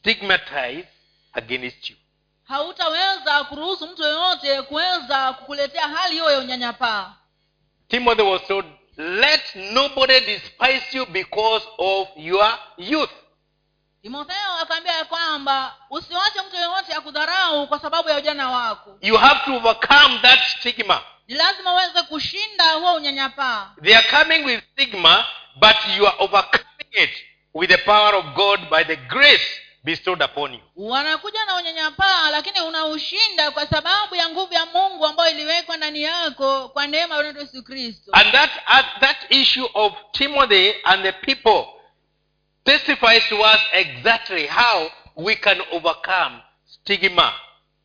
stigmatize against you. hautaweza kuruhusu mtu yoyote kuweza kukuletea hali hiyo ya unyanyapaa Timothy was told, let nobody despise you because of your youth. timotheo akaambia ya kwamba usiwache mtu yoyote akudharau kwa sababu ya ujana wako You have to overcome that stigma. ni lazima uweze kushinda huo unyanyapaa They are coming with stigma, but you are overcoming it with the power of God by the grace bestowed upon you. wanakuja na unyanyapaa lakini unaushinda kwa sababu ya nguvu ya mungu ambayo iliwekwa ndani yako kwa neema ya yesu kristo And that, uh, that issue of Timothy and the people testifies to us exactly how we can overcome stigma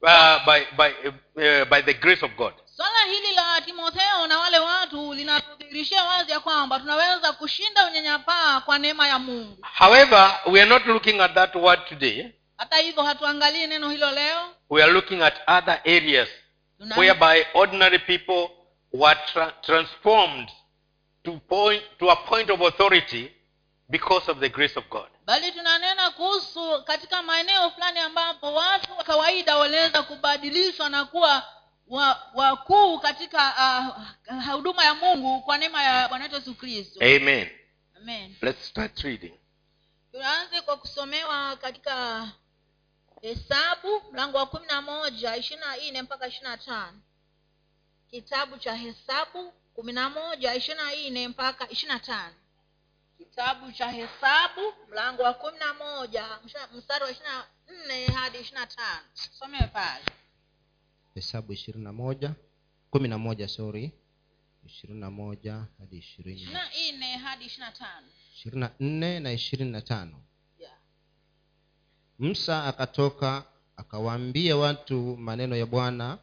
uh, by, by, uh, by the grace of God. Swala hili la timotheo na wale watu linatudhihirishia wazi ya kwamba tunaweza kushinda unyanyapaa kwa neema ya mungu However, we are not looking at that word today. hata hivyo hatuangalii neno hilo leo We are looking at other areas Tunani. whereby ordinary people were tra- transformed to, point, to a point of authority because of the grace of God. bali tunanena kuhusu katika maeneo fulani ambapo watu wa kawaida waliweza kubadilishwa na kuwa wa- wakuu katika uh, huduma ya mungu kwa neema ya bwana wetu yesu kristo. Amen. amen. Let's start reading. tunaanze kwa kusomewa katika hesabu mlango wa kumi na moja ishiri na nne mpaka ishiri na tano. Kitabu cha hesabu kumi na moja ishiri na nne mpaka ishiri na tano. Kitabu cha hesabu mlango wa kumi na moja mstari wa ishiri na nne hadi ishiri na tano. Somewe pale hesabu ishirini na moja kumi na moja sori ishirini na moja hadi ishirini. na nne hadi ishiri na tano. ishirini na nne na ishirini na tano. Yeah. musa akatoka akawaambia watu maneno ya bwana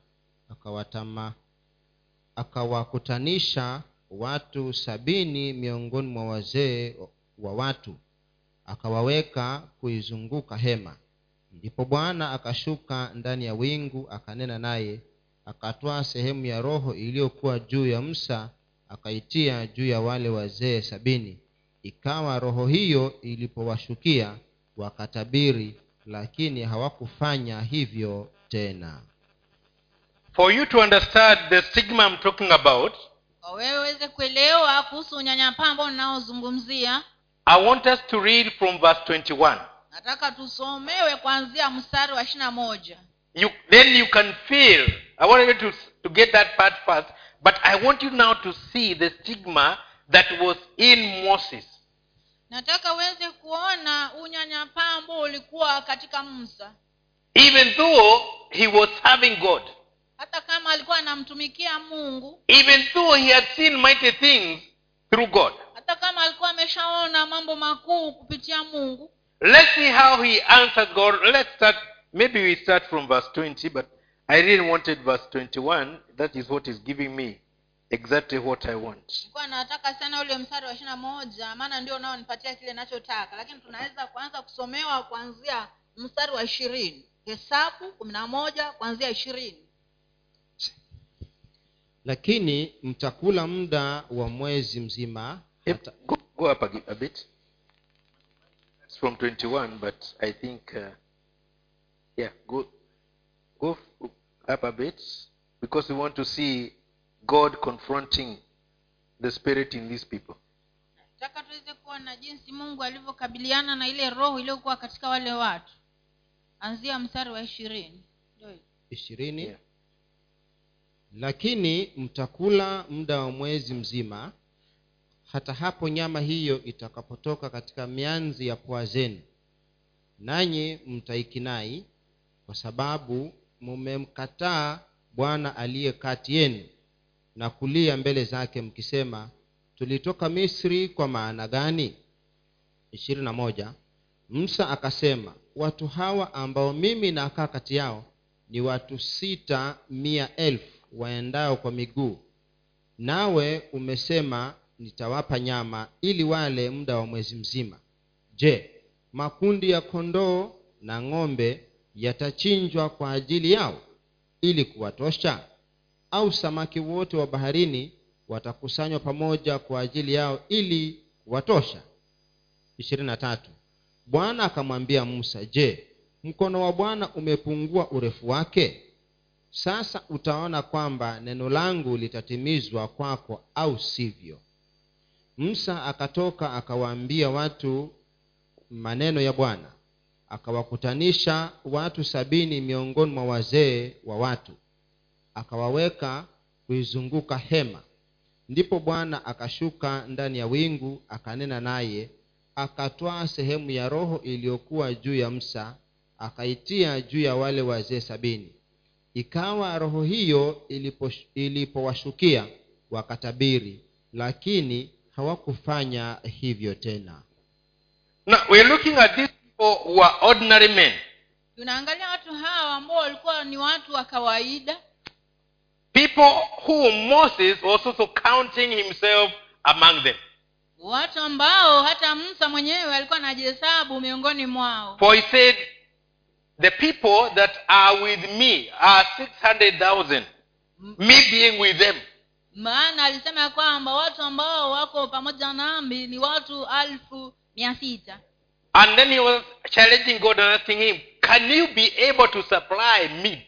akawatama akawakutanisha watu sabini miongoni mwa wazee wa watu akawaweka kuizunguka hema ndipo bwana akashuka ndani ya wingu akanena naye akatwaa sehemu ya roho iliyokuwa juu ya msa akaitia juu ya wale wazee sabini ikawa roho hiyo ilipowashukia wakatabiri lakini hawakufanya hivyo tena For you to understand the stigma I'm talking about, wewe uweze kuelewa kuhusu unyanyapaa ambao ninaozungumzia I want us to read from verse 21. Nataka tusomewe kuanzia mstari wa ishirina moja You, then you can feel. I want you to, to get that part first, but I want you now to see the stigma that was in Moses. nataka uweze kuona unyanyapaa ambao ulikuwa katika musa Even though he was serving God, hata kama alikuwa anamtumikia mungu even though he had seen mighty things through God. hata kama alikuwa ameshaona mambo makuu kupitia mungu Let's see how he answered God. Let's start. Maybe we start from verse 20, but I really wanted verse 21. That is what is giving me exactly what I want. nilikuwa nataka sana ule mstari wa ishiri moja maana ndio unaonipatia kile nachotaka lakini tunaweza kuanza kusomewa kuanzia mstari wa ishirini hesabu kumi na moja kuanzia ishirini lakini mtakula muda wa mwezi mzima hata, Go, go up a bit. From 21, but I think, uh, yeah, go, go up a bit because we want to see God confronting the spirit in these people. nataka tuweze kuona jinsi mungu alivyokabiliana na ile roho iliyokuwa katika wale watu anzia mstari wa ishirini ishirini Yeah. lakini mtakula muda wa mwezi mzima hata hapo nyama hiyo itakapotoka katika mianzi ya pua zenu. Nanyi mtaikinai kwa sababu mumemkataa bwana aliye kati yenu na kulia mbele zake mkisema tulitoka misri kwa maana gani? Ishirini na moja. Musa akasema watu hawa ambao mimi nakaa kati yao ni watu sita mia elfu waendao kwa miguu. Nawe umesema nitawapa nyama ili wale muda wa mwezi mzima. Je makundi ya kondoo na ng'ombe yatachinjwa kwa ajili yao ili kuwatosha? Au samaki wote wa baharini watakusanywa pamoja kwa ajili yao ili kuwatosha? Bwana akamwambia musa je mkono wa bwana umepungua urefu wake? Sasa utaona kwamba neno langu litatimizwa kwako au sivyo musa akatoka akawaambia watu maneno ya bwana. Akawakutanisha watu sabini miongoni mwa wazee wa watu. Akawaweka kuizunguka hema. Ndipo bwana akashuka ndani ya wingu akanena naye. Akatwaa sehemu ya roho iliyokuwa juu ya msa akaitia juu ya wale wazee sabini. Ikawa roho hiyo ilipo- ilipowashukia wakatabiri. Lakini hawakufanya hivyo tena Now, we're looking at these people who are ordinary men. tunaangalia watu hawa ambao walikuwa ni watu wa kawaida People who Moses was also counting himself among them. watu ambao hata musa mwenyewe alikuwa anajihesabu miongoni mwao For he said, The people that are with me are 600,000, me being with them. Maana alisema ya kwamba watu ambao wako pamoja nami ni watu alfu mia sita And then he was challenging God and asking him, Can you be able to supply meat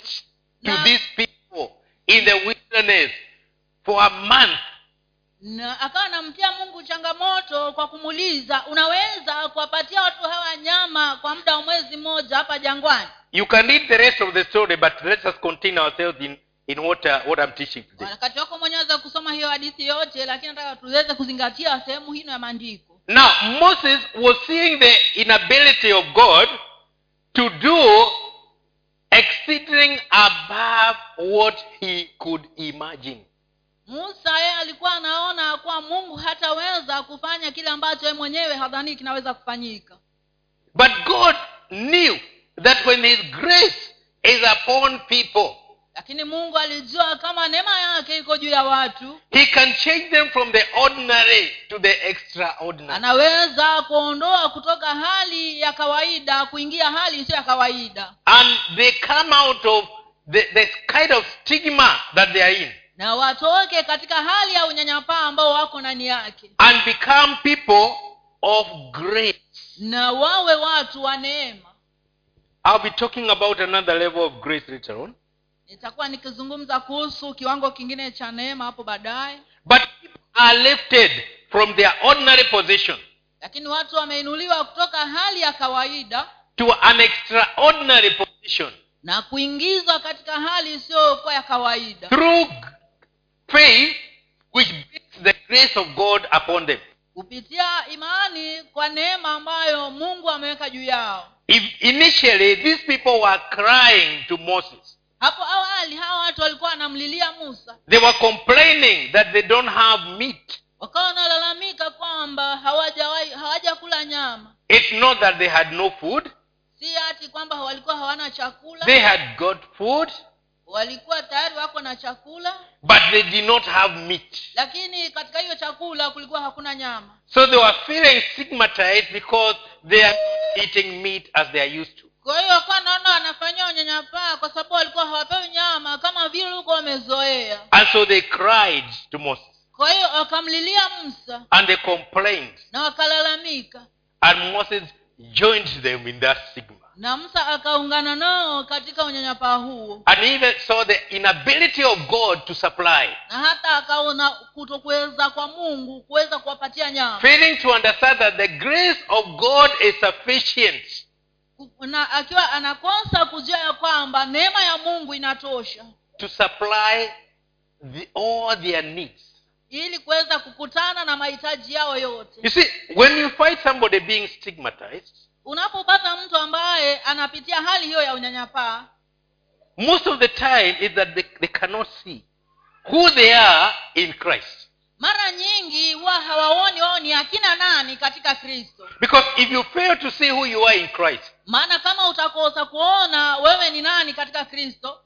to na, these people in the wilderness for a month? na akawa anamtia mungu changamoto kwa kumuuliza unaweza kuwapatia watu hawa nyama kwa muda wa mwezi mmoja hapa jangwani You can read the rest of the story, but let us continue ourselves in, in what, uh, what I'm teaching today. wakati wako mwenyewe weza kusoma hiyo hadithi yote lakini nataka tuweze kuzingatia sehemu hino ya maandiko Now, Moses was seeing the inability of God to do exceeding above what he could imagine. musa yeye alikuwa anaona kuwa mungu hataweza kufanya kile ambacho yeye mwenyewe hadhanii kinaweza kufanyika But God knew that when his grace is upon people, lakini mungu alijua kama neema yake iko juu ya watu he can change them from the ordinary to the extraordinary. anaweza kuondoa kutoka hali ya kawaida kuingia hali isiyo ya kawaida And they come out of the, the kind of stigma that they are in na watoke katika hali ya unyanyapaa ambao wako ndani yake and become people of grace. na wawe watu wa neema I'll be talking about another level of grace later on. Nitakuwa nikizungumza kuhusu kiwango kingine cha neema hapo baadaye. But are lifted from their ordinary position lakini watu wameinuliwa kutoka hali ya kawaida to an extraordinary position na kuingizwa katika hali isiyokuwa ya kawaida. through faith which brings the grace of God upon them. kupitia imani kwa neema ambayo mungu ameweka juu yao. If initially these people were crying to Moses, hapo awali hawa watu walikuwa wanamlilia musa they were complaining that they don't have meat. wakawa wanalalamika kwamba hawajakula nyama It's not that they had no food, si hati kwamba walikuwa hawana chakula they had got food, walikuwa tayari wako na chakula but they did not have meat. lakini katika hiyo chakula kulikuwa hakuna nyama So they were feeling stigmatized because they are eating meat as they are used to. Kwa hiyo wakawa naona wanafanyia unyanyapaa? Kwa sababu walikuwa hawapewi nyama kama vile huko wamezoea. And so they cried to Moses. Kwa hiyo wakamlilia musa. And they complained. na wakalalamika. And Moses joined them in that stigma. na musa akaungana nao katika unyanyapaa huo. And even saw the inability of God to supply. na hata akaona kutokuweza kwa mungu kuweza kuwapatia nyama. Failing to understand that the grace of God is sufficient na akiwa anakosa kujua ya kwamba neema ya mungu inatosha to supply the, all their needs. ili kuweza kukutana na mahitaji yao yote You see, when you fight somebody being stigmatized, unapopata mtu ambaye anapitia hali hiyo ya unyanyapaa most of the time is that they, they cannot see who they are in Christ. Mara nyingi huwa hawaoni wao ni akina nani katika kristo. Because if you fail to see who you are in Christ, maana kama utakosa kuona wewe ni nani katika kristo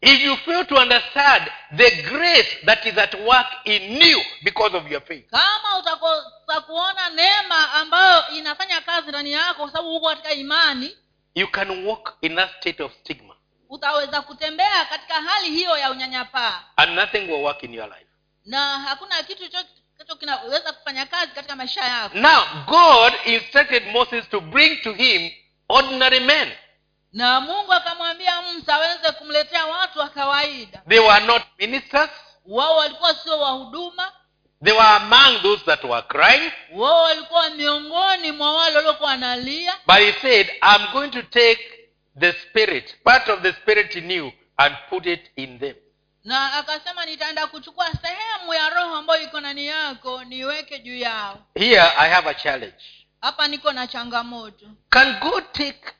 if you fail to understand the grace that is at work in you because of your faith, kama utakosa kuona neema ambayo inafanya kazi ndani yako kwa sababu huko katika imani you can walk in that state of stigma. utaweza kutembea katika hali hiyo ya unyanyapaa. And nothing will work in your life. Na hakuna kitu chochote kinaweza kufanya kazi katika maisha yako Now, God instructed Moses to bring to him ordinary men. na mungu akamwambia musa aweze kumletea watu wa kawaida They were not ministers. wao walikuwa sio wahuduma They were among those that were crying. wao walikuwa miongoni mwa wale waliokuwa wanalia But he said, I'm going to take the spirit, part of the spirit in you, and put it in them. Na akasema nitaenda kuchukua sehemu ya roho ambayo iko ndani yako niweke juu yao Here I have a challenge. hapa niko na changamoto Can God take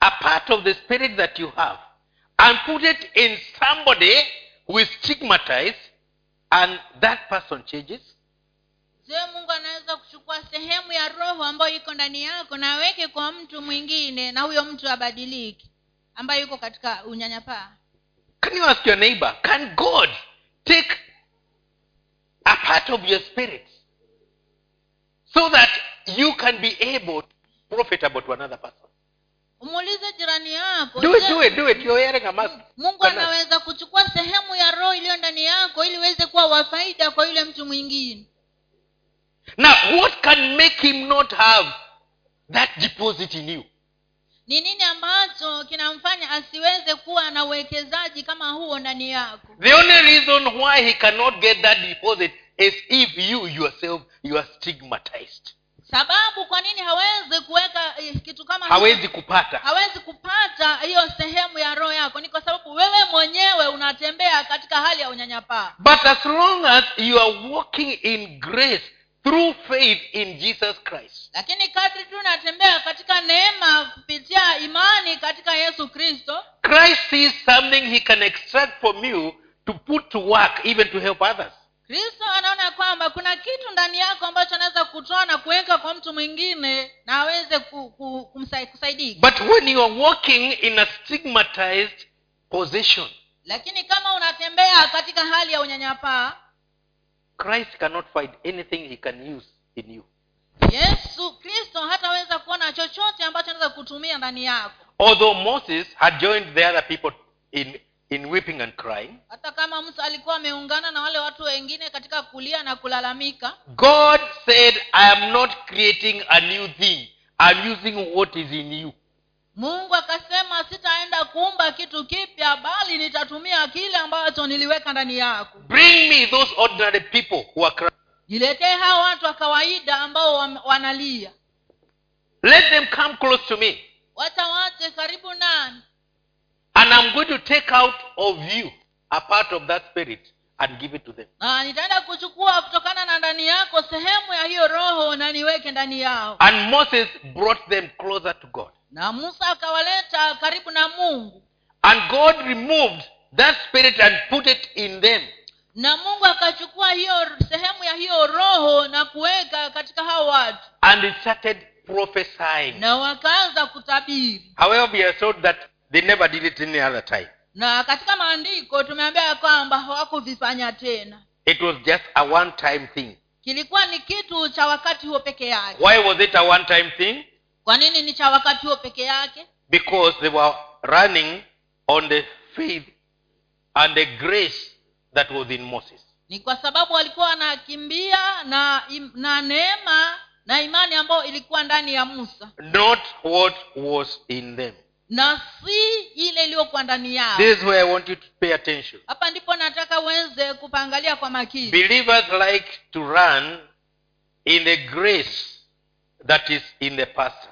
a part of the spirit that you have and put it in somebody who is stigmatized and that person changes? je mungu anaweza kuchukua sehemu ya roho ambayo iko ndani yako na aweke kwa mtu mwingine na huyo mtu abadiliki ambaye yuko katika unyanyapaa Can you ask your neighbor, can God take a part of your spirit so that you can be able to be profitable to another person? umuulize jirani yako Do it, do it, do it. You're wearing a mask. mungu anaweza kuchukua sehemu ya roho iliyo ndani yako ili uweze kuwa wa faida kwa yule mtu mwingine Now, what can make him not have that deposit in you? Ni nini ambacho kinamfanya asiweze kuwa na uwekezaji kama huo ndani yako The only reason why he cannot get that deposit is if you yourself you are stigmatized. sababu kwa nini hawezi kuweka eh, kitu kama? Hawezi kupata. hawezi kupata hiyo sehemu ya roho yako ni kwa sababu wewe mwenyewe unatembea katika hali ya unyanyapaa But as long as you are walking in grace through faith in Jesus Christ, lakini kadri tu unatembea katika neema kupitia imani katika yesu kristo Christ sees something he can extract from you to put to work, even to help others. kristo anaona kwamba kuna kitu ndani yako ambacho anaweza kutoa na kuweka kwa mtu mwingine na aweze ku, But when you are walking in a stigmatized position, lakini kama unatembea katika hali ya unyanyapaa Christ cannot find anything he can use in you. yesu kristo hataweza kuona chochote ambacho anaweza kutumia ndani yako Although Moses had joined the other people in, in weeping and crying, hata kama musa alikuwa ameungana na wale watu wengine katika kulia na kulalamika God said, I am not creating a new thing. I'm using what is in you. Mungu akasema sitaenda kuumba kitu kipya bali nitatumia kile ambacho niliweka ndani yako Bring me those ordinary people who are crying. niletee hao watu wa kawaida ambao wanalia Let them come close to me. wacha wache karibu nani And I'm going to take out of you a part of that spirit and give it to them. na nitaenda kuchukua kutokana na ndani yako sehemu ya hiyo roho na niweke ndani yao And Moses brought them closer to God. Na musa akawaleta karibu na mungu And God removed that spirit and put it in them. na mungu akachukua hiyo sehemu ya hiyo roho na kuweka katika hao watu And it started prophesying. na wakaanza kutabiri However, we are told that they never did it any other time. na katika maandiko tumeambia kwamba hawakuvifanya tena It was just a one time thing. kilikuwa ni kitu cha wakati huo peke yake Why was it a one time thing? Kwa nini ni cha wakati huo peke yake Because they were running on the faith and the grace that was in Moses. ni kwa sababu walikuwa wanakimbia na na neema na imani ambayo ilikuwa ndani ya musa Not what was in them. na si ile iliyokuwa ndani yao This is where I want you to pay attention. hapa ndipo nataka uweze kupangalia kwa makini Believers like to run in the grace that is in the pastor.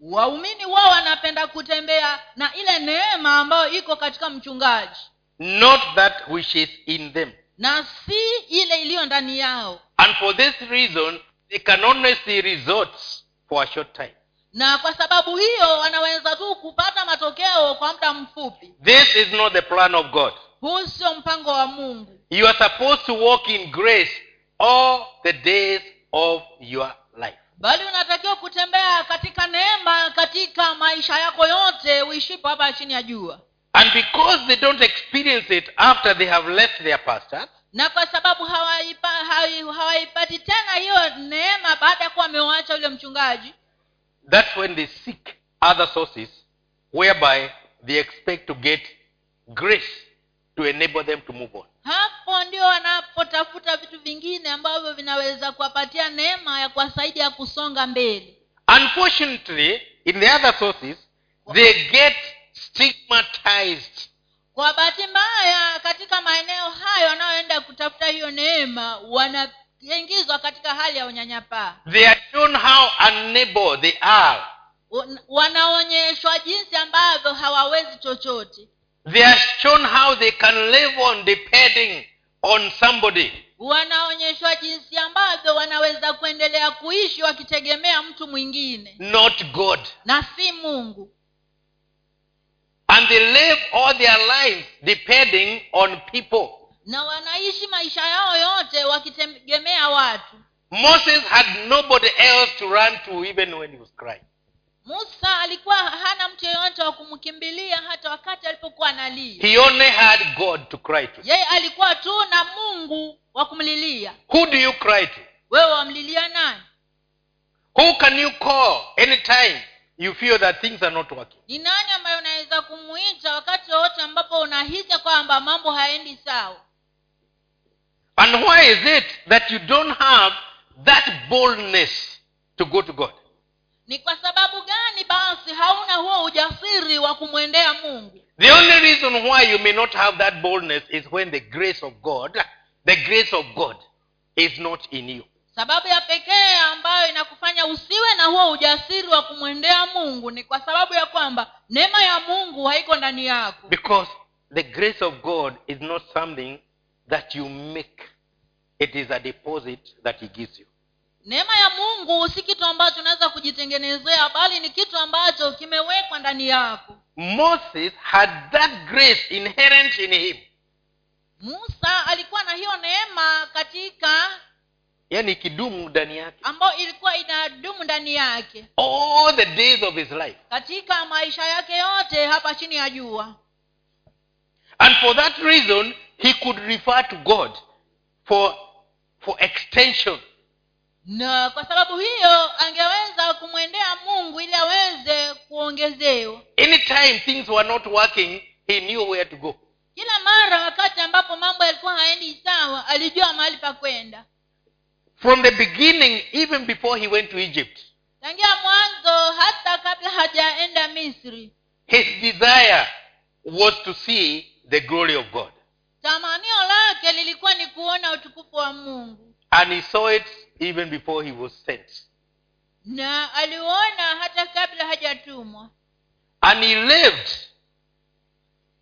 waumini wao wanapenda kutembea na ile neema ambayo iko katika mchungaji Not that which is in them. na si ile iliyo ndani yao And for this reason, they can only see results for a short time. na kwa sababu hiyo wanaweza tu kupata matokeo kwa muda mfupi This is not the plan of God. huu sio mpango wa mungu You are supposed to walk in grace all the days of your. Bali unatakiwa kutembea katika neema katika maisha yako yote uishipo hapa chini ya jua And because they don't experience it after they have left their pastors, na kwa sababu hawaipati tena hiyo neema baada ya kuwa yule mchungaji that's when they seek other sources whereby they expect to get grace to enable them to move on. Hapo ndio wanapotafuta vitu vingine ambavyo vinaweza kuwapatia neema ya kuwasaidia kusonga mbele Unfortunately, in the other sources, they get stigmatized. kwa bahati mbaya katika maeneo hayo wanayoenda kutafuta hiyo neema wanaingizwa katika hali ya unyanyapaa They are shown how unable they are. Wanaonyeshwa jinsi ambavyo hawawezi chochote They are shown how they can live on depending on somebody. wanaonyeshwa jinsi ambavyo wanaweza kuendelea kuishi wakitegemea mtu mwingine not God. na si mungu And they live all their lives depending on people. na wanaishi maisha yao yote wakitegemea watu Moses had nobody else to run to even when he was crying. Musa alikuwa hana mtu yeyote wa kumkimbilia hata wakati alipokuwa analia He only had God to cry to. yeye alikuwa tu na mungu wa kumlilia Who do you cry to? wewe wamlilia nani Who can you call anytime you feel that things are not working? ni nani ambaye unaweza kumwita wakati wowote ambapo unahisa kwamba mambo haendi sawa And why is it that you don't have that boldness to go to God? Ni kwa sababu gani basi hauna huo ujasiri wa kumwendea mungu The only reason why you may not have that boldness is when the grace of God, the grace of God, is not in you. sababu ya pekee ambayo inakufanya usiwe na huo ujasiri wa kumwendea mungu ni kwa sababu ya kwamba neema ya mungu haiko ndani yako Because the grace of God is not something that you make, it is a deposit that He gives you. Neema ya mungu si kitu ambacho unaweza kujitengenezea bali ni kitu ambacho kimewekwa ndani yako Moses had that grace inherent in him. musa alikuwa na hiyo neema katika Yani ikidumu ndani yake. ambayo ilikuwa inadumu ndani yake All the days of his life. katika maisha yake yote hapa chini ya jua And for that reason, he could refer to God for, for extension. Na kwa sababu hiyo angeweza kumwendea mungu ili aweze kuongezewa Anytime things were not working, he knew where to go. kila mara wakati ambapo mambo yalikuwa haendi sawa alijua mahali pa kwenda From the beginning, even before he went to Egypt, tangia mwanzo hata kabla hajaenda misri his desire was to see the glory of God. tamanio lake lilikuwa ni kuona utukufu wa mungu And he saw it even before he was sent. na aliuona hata kabla hajatumwa And he lived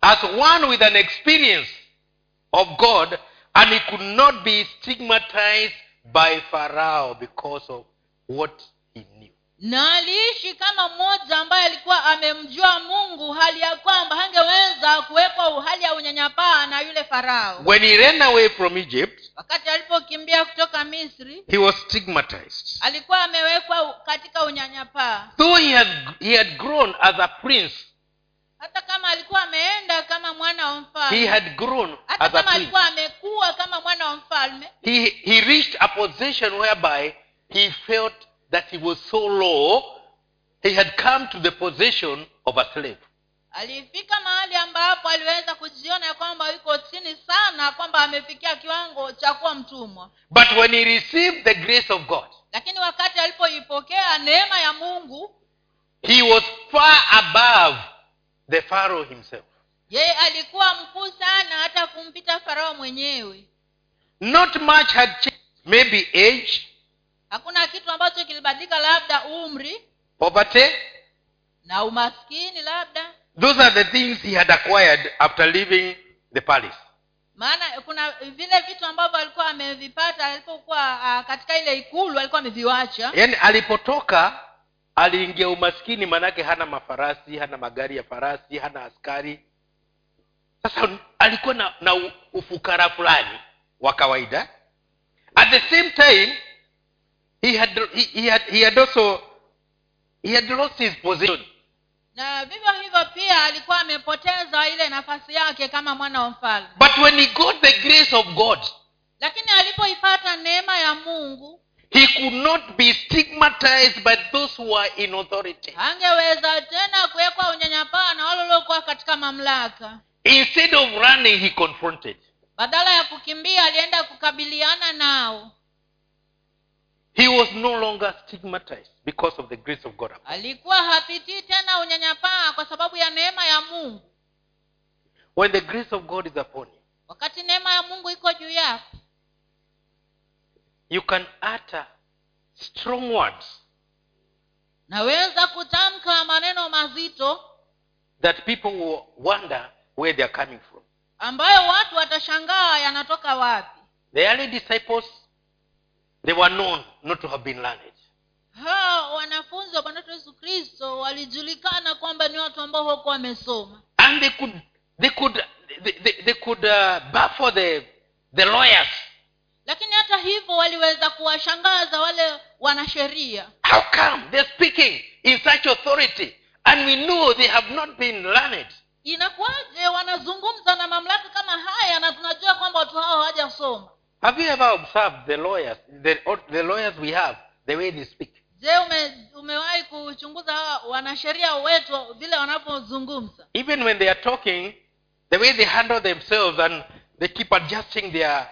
as one with an experience of God, and he could not be stigmatized by Pharaoh because of what. Na aliishi kama mmoja ambaye alikuwa amemjua mungu hali ya kwamba hangeweza kuwekwa hali ya unyanyapaa na yule farao. When he ran away from Egypt, wakati alipokimbia kutoka misri he was stigmatized. alikuwa amewekwa katika unyanyapaa. Though he had, he had grown as a prince, hata kama alikuwa ameenda kama mwana wa he had grown hata as kama alikuwa amekuwa kama mwana wa mfalme He, he reached a position whereby he felt that he was so low, he had come to the position of a slave. alifika mahali ambapo aliweza kujiona ya kwamba yuko chini sana kwamba amefikia kiwango cha kuwa mtumwa But when he received the grace of God, lakini wakati alipoipokea neema ya mungu he was far above the Pharaoh himself. yeye alikuwa mkuu sana hata kumpita farao mwenyewe Not much had changed. Maybe age, hakuna kitu ambacho kilibadilika labda umri poverty. na umaskini labda Those are the things he had acquired after leaving the palace. maana kuna vile vitu ambavyo alikuwa amevipata alipokuwa uh, katika ile ikulu alikuwa ameviwacha yaani alipotoka aliingia umaskini maanake hana mafarasi hana magari ya farasi hana askari sasa alikuwa na, na ufukara fulani wa kawaida at the same time he had, he, he had, he had also he had lost his position. Na vivyo hivyo pia alikuwa amepoteza ile nafasi yake kama mwana wa mfalme. But when he got the grace of god lakini alipoipata neema ya mungu he could not be stigmatized by those who are in authority. angeweza tena kuwekwa unyanyapaa na wale waliokuwa katika mamlaka. Instead of running he confronted. Badala ya kukimbia alienda kukabiliana nao He was no longer stigmatized because of the grace of God. alikuwa hapitii tena unyanyapaa kwa sababu ya neema ya mungu When the grace of God is upon you, wakati neema ya mungu iko juu yako you can utter strong words naweza kutamka maneno mazito that people will wonder where they are coming from. ambayo watu watashangaa yanatoka wapi The early disciples, they were known not to have been learned. hao wanafunzi wa bwana yesu kristo walijulikana kwamba ni watu ambao hawakuwa wamesoma And they could, they could, they, they, they could uh, baffle the, the lawyers. lakini hata hivyo waliweza kuwashangaza wale wanasheria How come they're speaking in such authority and we know they have not been learned? inakuwaje wanazungumza na mamlaka kama haya na tunajua kwamba watu hao hawajasoma Have you ever observed the lawyers, the, the lawyers we have, the way they speak? je ume, umewahi kuchunguza wanasheria wetu vile wanavyozungumza? Even when they are talking, the way they handle themselves and they keep adjusting their,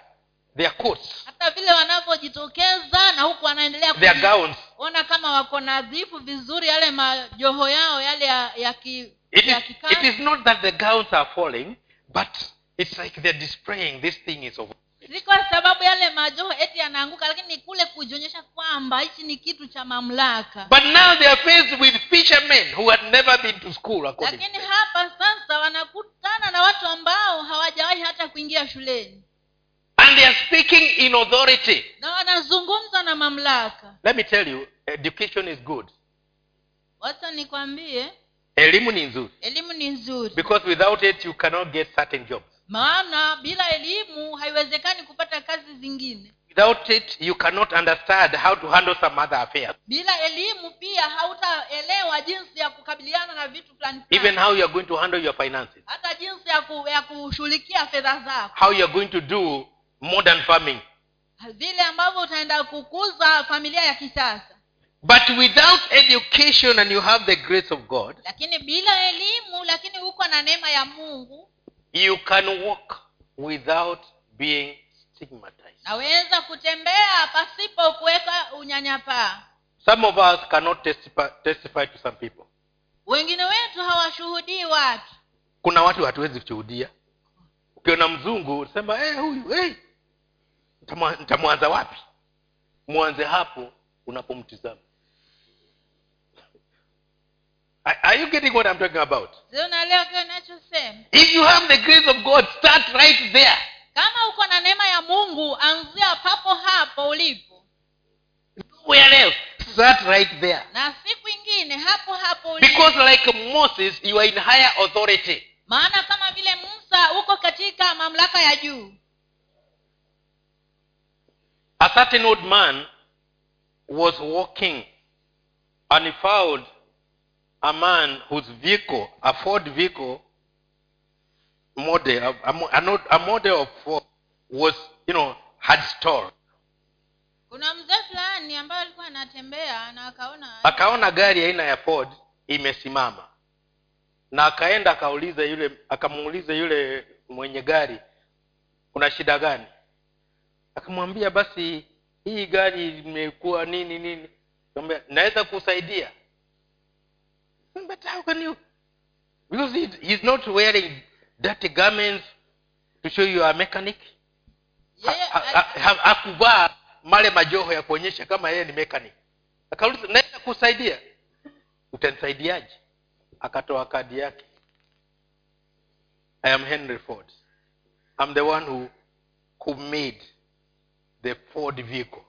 their coats, hata vile wanavyojitokeza na huku wanaendelea their kuji- gowns. ona kama wako nadhifu vizuri yale majoho yao yale ya, ya, ki, It ya is, kikazi. it is not that the gowns are falling, but it's like they're displaying this thing is of si kwa sababu yale majoho eti yanaanguka lakini ni kule kujionyesha kwamba hichi ni kitu cha mamlaka But now they are faced with fishermen who had never been to school, lakini hapa sasa wanakutana na watu ambao hawajawahi hata kuingia shuleni And they are speaking in authority. na wanazungumza na mamlaka Let me tell you, education is good. wacha nikwambie Elimu ni nzuri. elimu ni nzuri Because without it, you cannot get certain jobs. Maana bila elimu haiwezekani kupata kazi zingine Without it, you cannot understand how to handle some other affairs. bila elimu pia hautaelewa jinsi ya kukabiliana na vitu fulani. Even how you are going to handle your finances. hata jinsi ya, ku, ya kushughulikia fedha zako How you are going to do modern farming. vile ambavyo utaenda kukuza familia ya kisasa But without education and you have the grace of God, lakini bila elimu lakini uko na neema ya mungu you can walk without being stigmatized. naweza kutembea pasipo kuweka unyanyapaa Some of us cannot testify, testify to some people. wengine wetu hawashuhudii watu kuna watu hatuwezi kushuhudia ukiona mzungu sema hey, huyu hey. Nitamwanza wapi mwanze hapo unapomtizama are are you getting what i'm talking about? If you have the grace of god start right there. Kama uko na neema ya mungu anzia papo hapo ulipo. Where else. Start right there. Na siku ingine hapo hapo ulipo. Because like moses you are in higher authority. Maana kama vile musa uko katika mamlaka ya juu. A certain old man was walking and he found a man whose vehicle a ford vehicle model a, a, a model of ford was you know had stalled kuna mzee fulani ambaye alikuwa anatembea na akaona akaona gari aina ya ford imesimama. Na akaenda akauliza yule akamuuliza yule mwenye gari kuna shida gani? Akamwambia basi hii gari imekuwa nini nini. Naweza kusaidia but how can you? Because he, he's not wearing dirty garments to show you a mechanic. Hakuvaa male majoho ya kuonyesha kama yeye ni mechanic. Akauliza naenda kusaidia. Utanisaidiaje? Akatoa kadi yake. I am henry ford. I'm the one who, who made the ford vehicle.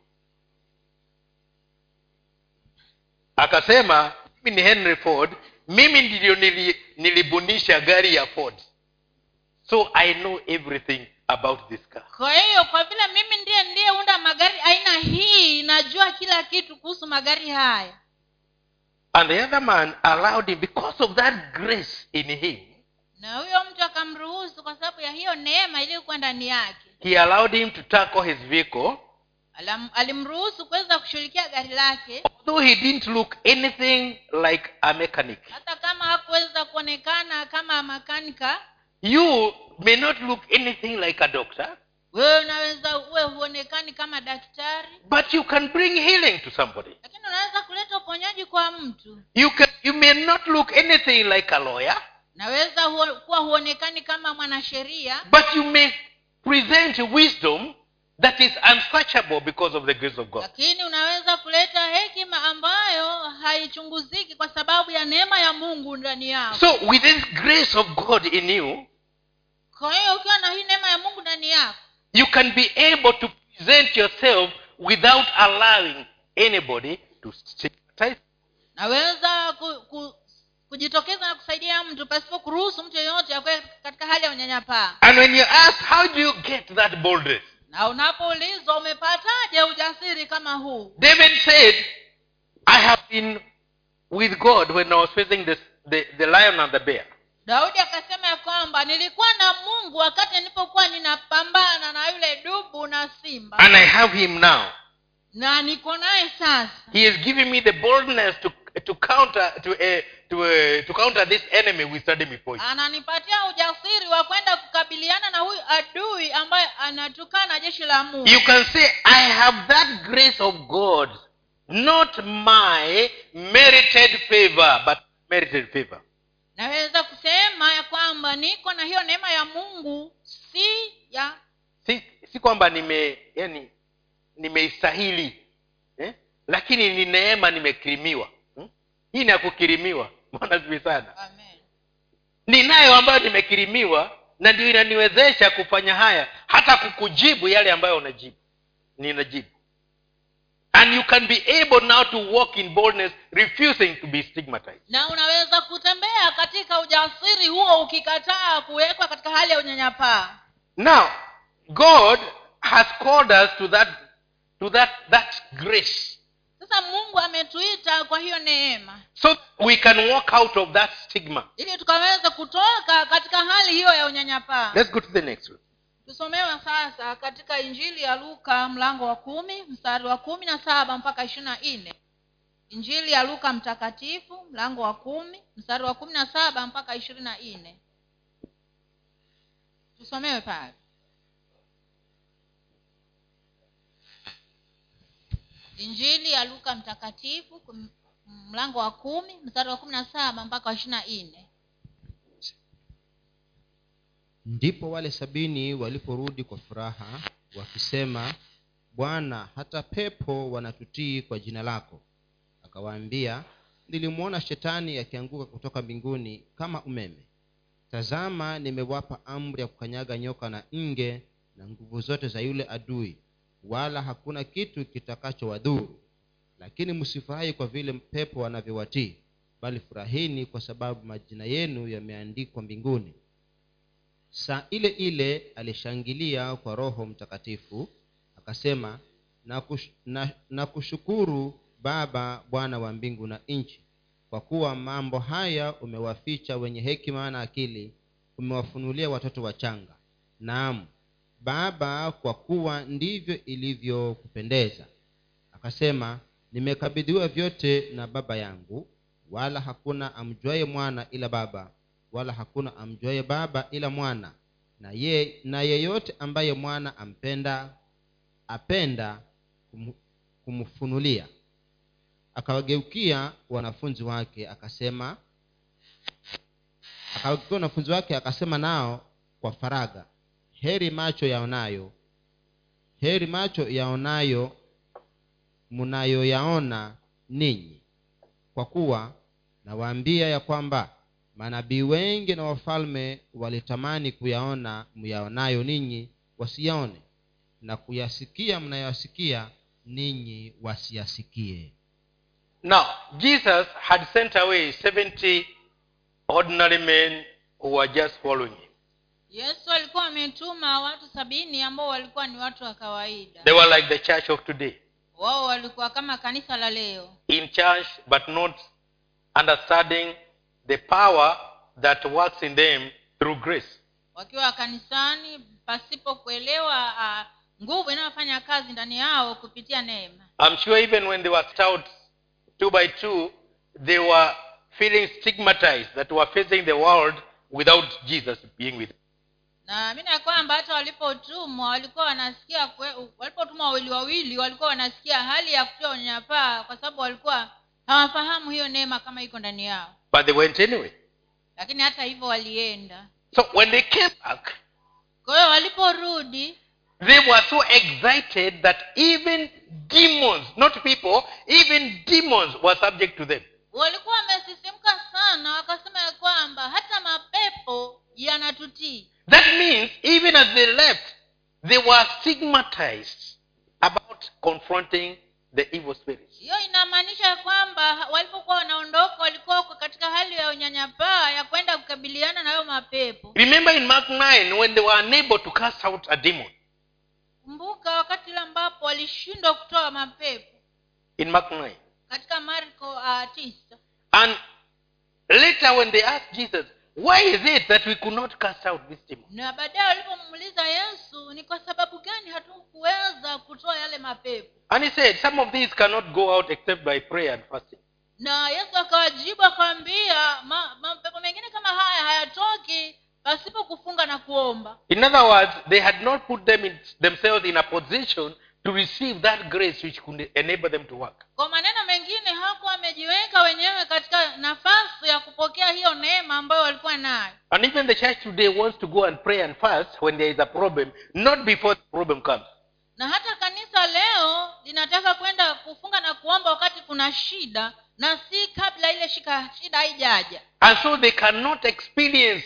Akasema mimi ni henry ford. Mimi ndio nili, nilibunisha gari ya ford. So i know everything about this car. Kwa hiyo kwa vile mimi ndiye ndiyeunda magari aina hii najua kila kitu kuhusu magari haya. And the other man allowed him because of that grace in him. na huyo mtu akamruhusu kwa sababu ya hiyo neema iliyokuwa ndani yake. He allowed him to tackle his vehicle, alimruhusu kuweza kushughulikia gari lake although he didn't look anything like a mechanic. hata kama hakuweza kuonekana kama makanika You, may not look anything like a doctor, wewe unaweza uwe huonekani kama daktari but you can bring healing to somebody. lakini unaweza kuleta uponyaji kwa mtu You can you may not look anything like a lawyer, naweza huo, kuwa huonekani kama mwanasheria but you may present wisdom that is unsearchable because of the grace of God. lakini unaweza kuleta hekima ambayo haichunguziki kwa sababu ya neema ya mungu ndani yako So with this grace of God in you, kwa hiyo ukiwa na hii neema ya mungu ndani yako you can be able to present yourself without allowing anybody to stigmatize. naweza ku, ku, kujitokeza na kusaidia mtu pasipo kuruhusu mtu yeyote katika hali ya unyanyapaa And when you ask, how do you get that boldness? Na unapoulizwa umepataje ujasiri kama huu David said, I have been with God when I was facing the, the, the lion and the bear. daudi akasema ya kwamba nilikuwa na mungu wakati nilipokuwa ninapambana na yule dubu na simba And I have him now. na niko naye sasa He has given me the boldness to, to counter to, to, to counter this enemy who is before ananipatia ujasiri wa kwenda kukabiliana na huyu adui ambaye anatukana jeshi la mungu You can say, I have that grace of God, not my merited favor, but merited favor. naweza kusema ya kwamba niko na hiyo neema ya mungu si ya si, si kwamba nime yani nimeistahili eh? lakini ni neema nimekirimiwa? Hii ni ya kukirimiwa bwana sana. Amen. ninayo ambayo nimekirimiwa na ndio inaniwezesha kufanya haya hata kukujibu yale ambayo unajibu. Ninajibu. And you can be able now to walk in boldness refusing to be stigmatized. Na unaweza kutembea katika ujasiri huo ukikataa kuwekwa katika hali ya unyanyapaa. Now god has called us to that to that that grace sasa mungu ametuita kwa hiyo neema. So we can walk out of that stigma. Ili tukaweza kutoka katika hali hiyo ya unyanyapaa. Let's go to the next one. Tusomewe sasa katika injili ya luka mlango wa kumi mstari wa kumi na saba mpaka ishiri na nne. Injili ya luka mtakatifu mlango wa kumi mstari wa kumi na saba mpaka ishirini na nne. Tusomewe pale injili ya luka mtakatifu mlango wa kumi mstari wa kumi na saba mpaka wa ishirina nne. Ndipo wale sabini waliporudi kwa furaha wakisema bwana hata pepo wanatutii kwa jina lako. Akawaambia nilimwona shetani akianguka kutoka mbinguni kama umeme. Tazama nimewapa amri ya kukanyaga nyoka na nge na nguvu zote za yule adui wala hakuna kitu kitakachowadhuru. Lakini msifurahi kwa vile pepo wanavyowatii bali furahini kwa sababu majina yenu yameandikwa mbinguni. Saa ile ile alishangilia kwa roho mtakatifu akasema na, na kushukuru baba bwana wa mbingu na nchi kwa kuwa mambo haya umewaficha wenye hekima na akili umewafunulia watoto wachanga. Naam baba kwa kuwa ndivyo ilivyokupendeza akasema nimekabidhiwa vyote na baba yangu wala hakuna amjuaye mwana ila baba wala hakuna amjuaye baba ila mwana. Na, ye, na yeyote ambaye mwana ampenda apenda kum, kumfunulia akawageukia wanafunzi wake akasema akawageukia wanafunzi wake akasema nao kwa faraga heri macho yaonayo. Heri macho yaonayo mnayoyaona ninyi. Kwa kuwa nawaambia ya kwamba manabii wengi na wafalme walitamani kuyaona myaonayo ninyi wasiyaone na kuyasikia mnayoyasikia ninyi wasiyasikie. Now jesus had sent away 70 ordinary men who were just following him yesu alikuwa ametuma watu sabini ambao walikuwa ni watu wa kawaida. They were like the church of today. Wao walikuwa kama kanisa la leo. In church but not understanding the power that works in them through grace. Wakiwa kanisani pasipo kuelewa uh, nguvu inayofanya kazi ndani yao kupitia neema. I'm sure even when they were stout two by two they were feeling stigmatized that were facing the world without jesus being with them. Naamini ya kwamba hata walipotumwa walikuwa wanasikia walipotumwa wawili wawili walikuwa wanasikia hali ya kutoa unyanyapaa kwa sababu walikuwa hawafahamu hiyo neema kama iko ndani yao But they went anyway. lakini hata hivyo walienda So when they came back, kwa hiyo waliporudi they were so excited that even demons, not people, even demons were subject to them. walikuwa wamesisimka sana wakasema ya kwamba hata mapepo yanatutii That means even as they left, they were stigmatized about confronting the evil spirits. hiyo inamaanisha kwamba walipokuwa wanaondoka walikuwa katika hali ya unyanyapaa ya kwenda kukabiliana mapepo Remember in Mark 9 when they were unable to cast out a demon. kumbuka wakati ule ambapo walishindwa kutoa mapepo In Mark 9. katika marko uh, tisa And later when they asked Jesus, why is it that we could not cast out this demon? na baadaye walipomuuliza yesu ni kwa sababu gani hatukuweza kutoa yale mapepo And he said, some of these cannot go out except by prayer and fasting. na yesu akawajibu akawambia mapepo mengine kama haya hayatoki pasipo kufunga na kuomba In other words, they had not put them in, themselves in a position to receive that grace which could enable them to work. kwa maneno mengine hawakuwa wamejiweka wenyewe katika nafasi ya kupokea hiyo neema ambayo walikuwa nayo And even the church today wants to go and pray and fast when there is a problem, not before the problem comes. na hata kanisa leo linataka kwenda kufunga na kuomba wakati kuna shida na si kabla ile shika shida haijaja And so they cannot experience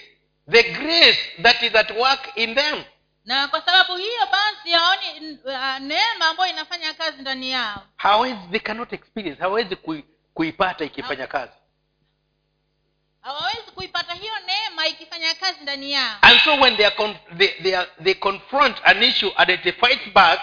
the grace that is at work in them. na kwa sababu hiyo basi haoni uh, neema ambayo inafanya kazi ndani yao Hawezi, they cannot experience, hawezi kui, kuipata ikifanya kazi. Hawawezi kuipata hiyo neema ikifanya kazi ndani yao And so when they, are con- they, they, are, they confront an issue and it fights back,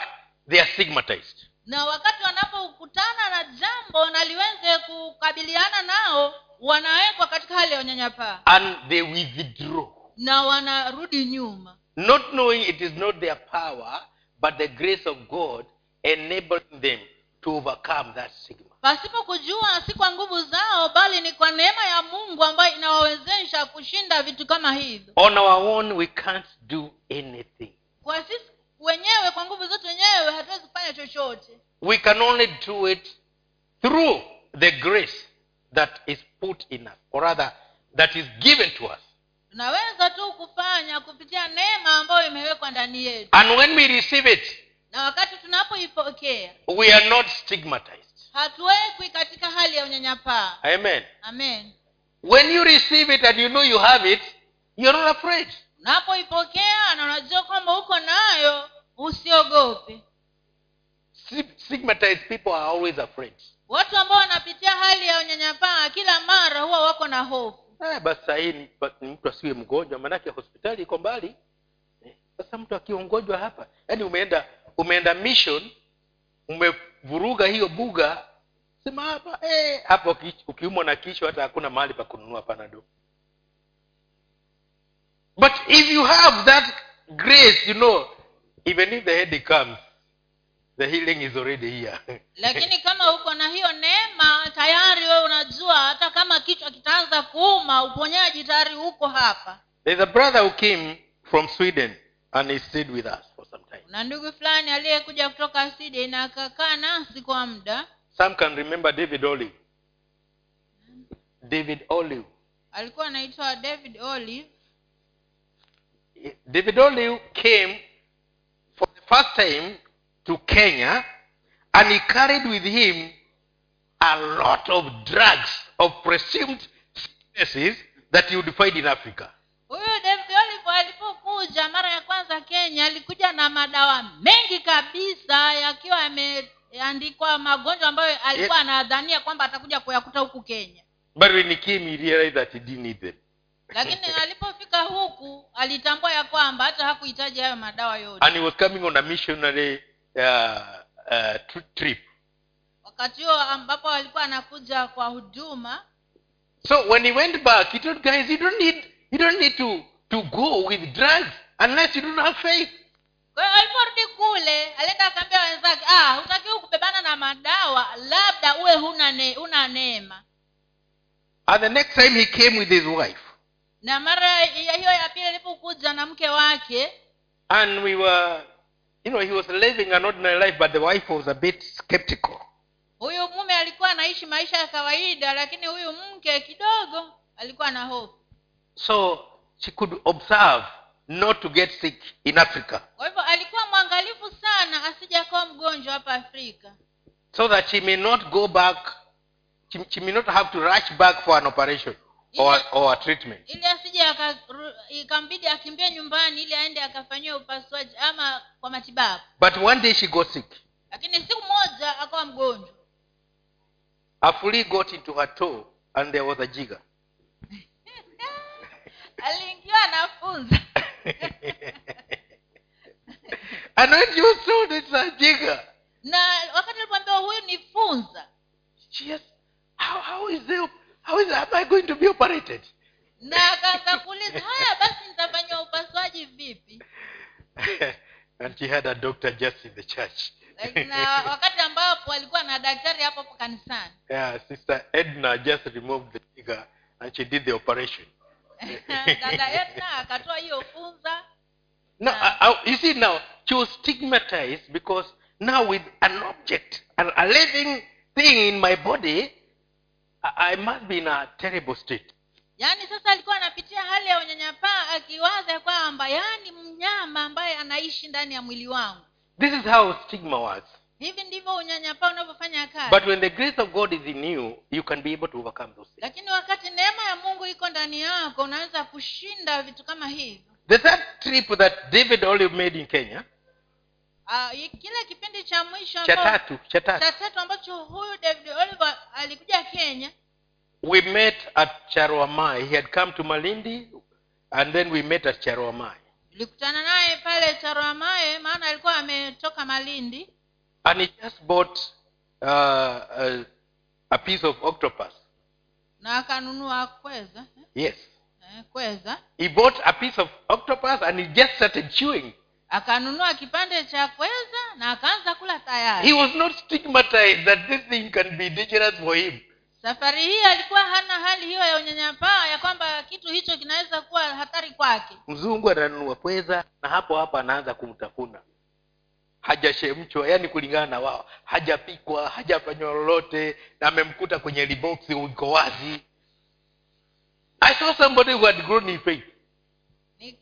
they are stigmatized. na wakati wanapokutana na jambo na liweze kukabiliana nao wanawekwa katika hali ya unyanyapaa And they withdraw. na wanarudi nyuma Not knowing it is not their power, but the grace of God enabling them to overcome that stigma. Pasipo kujua si kwa nguvu zao bali ni kwa neema ya mungu ambayo inawawezesha kushinda vitu kama hivyo On our own, we can't do anything. kwa sisi wenyewe kwa nguvu zetu wenyewe hatuwezi kufanya chochote We can only do it through the grace that is put in us, or rather, that is given to us. tunaweza tu kufanya kupitia neema ambayo imewekwa ndani yetu And when we receive it, na wakati tunapoipokea we are not stigmatized. Hatuwekwi katika hali ya unyanyapaa Amen. amen When you receive it and you know you have it, you're not afraid. unapoipokea na unajua kwamba uko nayo usiogope Stigmatized people are always afraid. watu ambao wanapitia hali ya unyanyapaa kila mara huwa wako na hofu Eh, basi sahii ni, mtu asiwe mgonjwa maanake hospitali iko mbali Eh, sasa mtu akiwa mgonjwa hapa yaani umeenda umeenda mission umevuruga hiyo buga sema hapa eh, hapa ukiumwa na kichwa hata hakuna mahali pa kununua panado but if you have that grace you know even if the headache comes the healing is already here. Lakini kama uko na hiyo neema tayari wewe unajua hata kama kichwa kitaanza kuuma uponyaji tayari uko hapa. There's a brother who came from sweden and he stayed with us for some time. Na ndugu fulani aliyekuja kutoka na akakaa nasi kwa muda. Some can remember david olive. David olive. Alikuwa anaitwa david olive. David olive came for the first time to kenya and he carried with him a lot of drugs of presumed sicknesses that you would find in africa huyu david olive alipokuja mara ya kwanza alikuja na madawa mengi kabisa yakiwa yameandikwa magonjwa ambayo alikuwa anadhania kwamba atakuja kuyakuta huku kenya. But when he came he realized that he didn't need them. Lakini alipofika huku alitambua ya kwamba hata hakuhitaji hayo madawa yote. And he was coming on a missionary uh, uh, trip. Wakati huo ambapo alikuwa anakuja kwa huduma. So when he went back, he told guys, you don't need you don't need to, to go with drugs unless you don't have faith. Kwa hiyo aliporudi kule alienda akaambia wenzake ah hutakiwi kubebana na madawa labda uwe huna ne, una neema. And the next time he came with his wife, na mara hiyo ya pili alipokuja na mke wake and we were you know he was living an ordinary life but the wife was a bit skeptical. Huyu mume alikuwa anaishi maisha ya kawaida lakini huyu mke kidogo alikuwa na hofu. So she could observe not to get sick in africa. Kwa hivyo alikuwa mwangalifu sana asijakuwa mgonjwa hapa afrika. So that she may not go back she, she may not have to rush back for an operation or, or a treatment. ili asija ikambidi akimbie nyumbani ili aende akafanyiwa upasuaji ama kwa matibabu. But one day she got sick. Lakini siku moja akawa mgonjwa. A flea got into her toe and there was a jiga aliingiwa anafunza and when was told it's a jigger. Na wakati alipoambiwa huyu ni funza. She asked, how, how is the, how is am i going to be operated? Na akaanza kuuliza haya basi nitafanyiwa upasuaji vipi? And she had a doctor just in the church. Na wakati ambapo alikuwa na daktari hapo hapo kanisani. Yeah, sister edna just removed the jigger and she did the operation dada edna akatoa hiyo funza. Now I, you see now she was stigmatized because now with an object a, a living thing in my body I, I must be in a terrible state. Yaani sasa alikuwa anapitia hali ya unyanyapaa akiwaza kwamba yaani mnyama ambaye anaishi ndani ya mwili wangu. This is how stigma was hivi ndivyo unyanyapaa unavyofanya kazi. But when the grace of god is in you you can be able to overcome those things. Lakini wakati neema ya mungu iko ndani yako unaweza kushinda vitu kama hivyo. The third trip that david olive made in kenya Uh, kile kipindi cha mwisho cha tatu cha tatu. ambacho huyu david oliver alikuja kenya. We met at charwamai. He had come to malindi and then we met at charwamai. Tulikutana naye pale charamae maana alikuwa ametoka malindi and he just bought uh, a, a piece of octopus. Na akanunua kweza yes. Eh, kweza. He bought a piece of octopus and he just started chewing. Akanunua kipande cha kweza na akaanza kula tayari. He was not stigmatized that this thing can be dangerous for him. Safari hii alikuwa hana hali hiyo ya unyanyapaa ya kwamba kitu hicho kinaweza kuwa hatari kwake. Mzungu ananunua kweza na hapo hapo anaanza kumtafuna hajashemchwa yani kulingana na wao. Hajapikwa hajafanywa lolote na amemkuta kwenye liboksi uko wazi. I saw somebody who had grown in faith.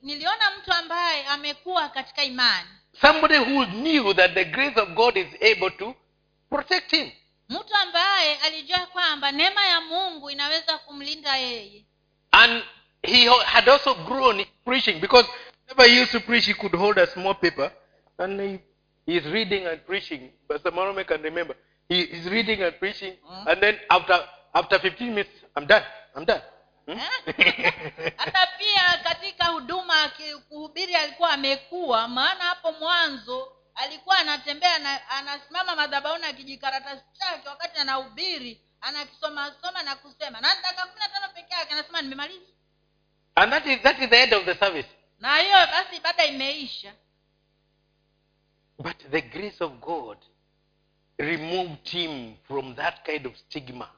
Niliona mtu ambaye amekuwa katika imani. Somebody who knew that the grace of god is able to protect him. Mtu ambaye alijua kwamba neema ya mungu inaweza kumlinda yeye. And he had also grown preaching because whenever he used to preach he could hold a small paper and he is reading and preaching. Pastor Marome can remember. He is reading and preaching Mm. and then after after 15 minutes i'm done. I'm done. Hmm? hata pia katika huduma kuhubiri alikuwa amekuwa maana hapo mwanzo alikuwa anatembea na anasimama madhabauni akijikaratasi chake wakati anahubiri anakisoma soma na kusema. Na dakika kumi na tano peke yake anasema nimemaliza. And that is that is the end of the service. Na hiyo basi ibada imeisha but the grace of god removed him from that kind of stigma.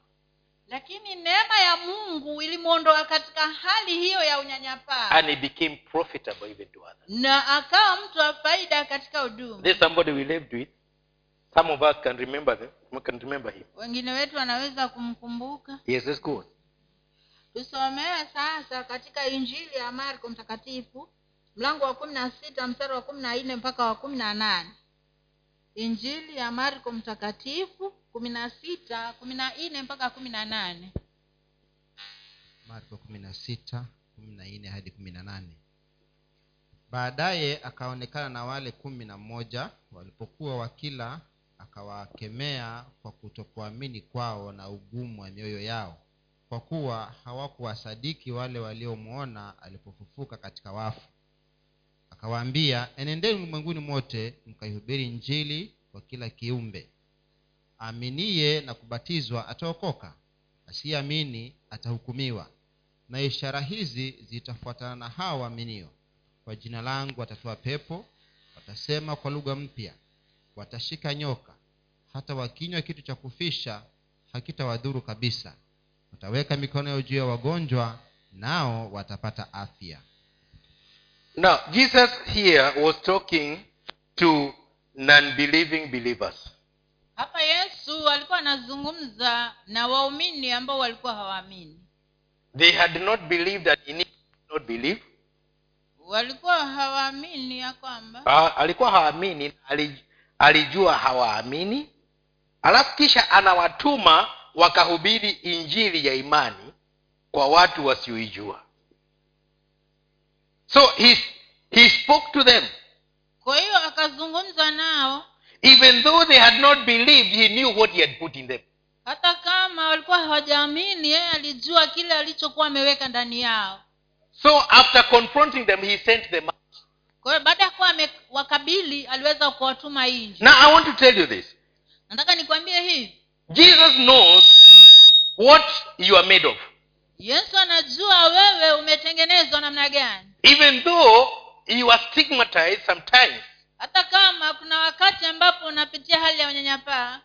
Lakini neema ya mungu ilimwondoa katika hali hiyo ya unyanyapaa. And he became profitable even to others. Na akawa mtu wa faida katika huduma there's somebody we lived with. Some of us can remember them we can remember him. Wengine wetu wanaweza kumkumbuka. Yes that's good. Tusomewe sasa katika injili ya marko mtakatifu mlango wa kumi na sita mstari wa kumi na nne mpaka wa kumi na nane injili ya marko mtakatifu kumi na sita kumi na nne mpaka kumi na nane marko kumi na sita kumi na nne hadi kumi na nane baadaye akaonekana na wale kumi na mmoja walipokuwa wakila akawakemea kwa kutokuamini kwao na ugumu wa mioyo yao kwa kuwa hawakuwasadiki wale waliomwona alipofufuka katika wafu akawaambia enendeni ulimwenguni mote mkaihubiri njili kwa kila kiumbe. Aminiye na kubatizwa ataokoka asiyeamini atahukumiwa. Na ishara hizi zitafuatana na hao waaminio. Kwa jina langu watatoa pepo watasema kwa lugha mpya watashika nyoka. Hata wakinywa kitu cha kufisha hakitawadhuru kabisa. Wataweka mikono yao juu ya wagonjwa nao watapata afya now jesus here was talking to non-believing believers. Hapa yesu alikuwa anazungumza na waumini ambao walikuwa hawaamini. They had not believed that he not believe. Walikuwa hawaamini ya kwamba Ah, alikuwa hawaamini ali- alijua hawaamini. Alafu kisha anawatuma wakahubiri injili ya imani kwa watu wasioijua so he, he spoke to them. Kwa hiyo akazungumza nao. Even though they had not believed he knew what he had put in them. Hata kama walikuwa hawajaamini yeye alijua kile alichokuwa ameweka ndani yao. So after confronting them he sent them out. kwa hiyo baada ya kuwa amewakabili aliweza kuwatuma nje. Now i want to tell you this. Nataka nikwambie hivi. Jesus knows what you are made of. Yesu anajua wewe umetengenezwa namna gani even though you are stigmatized sometimes hata kama kuna wakati ambapo unapitia hali ya unyanyapaa